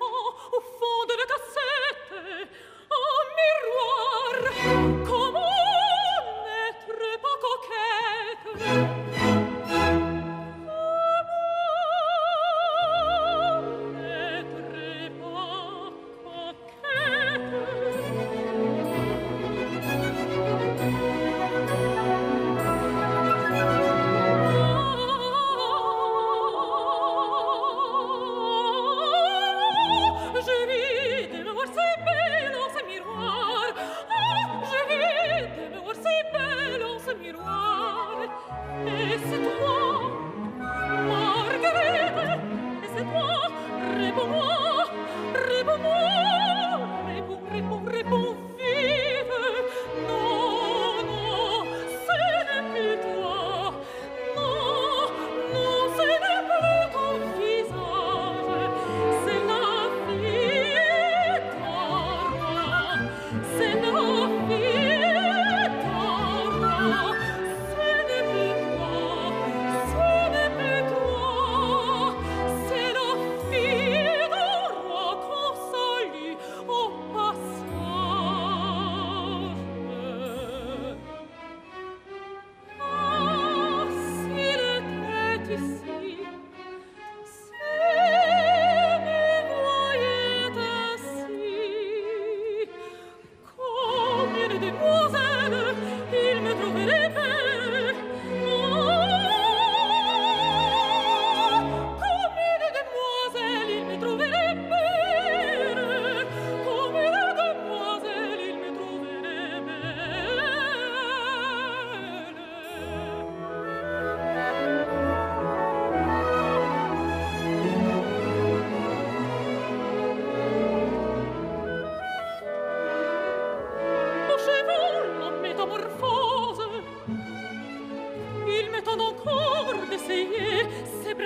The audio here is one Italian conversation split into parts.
oh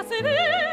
abbracere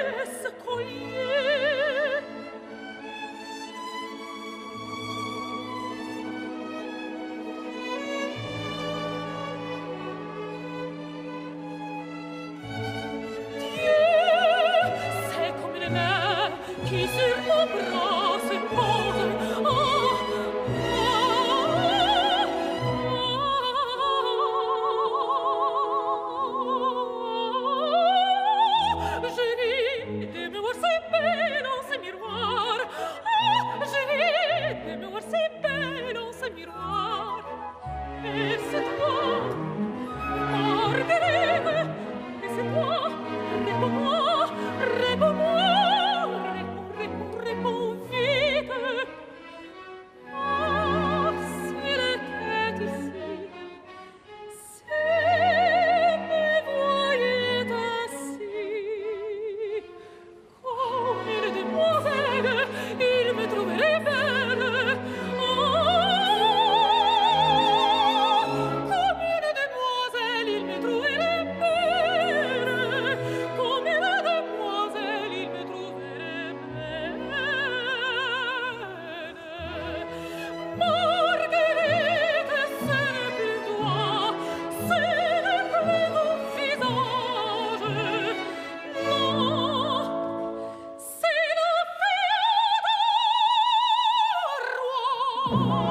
Oh.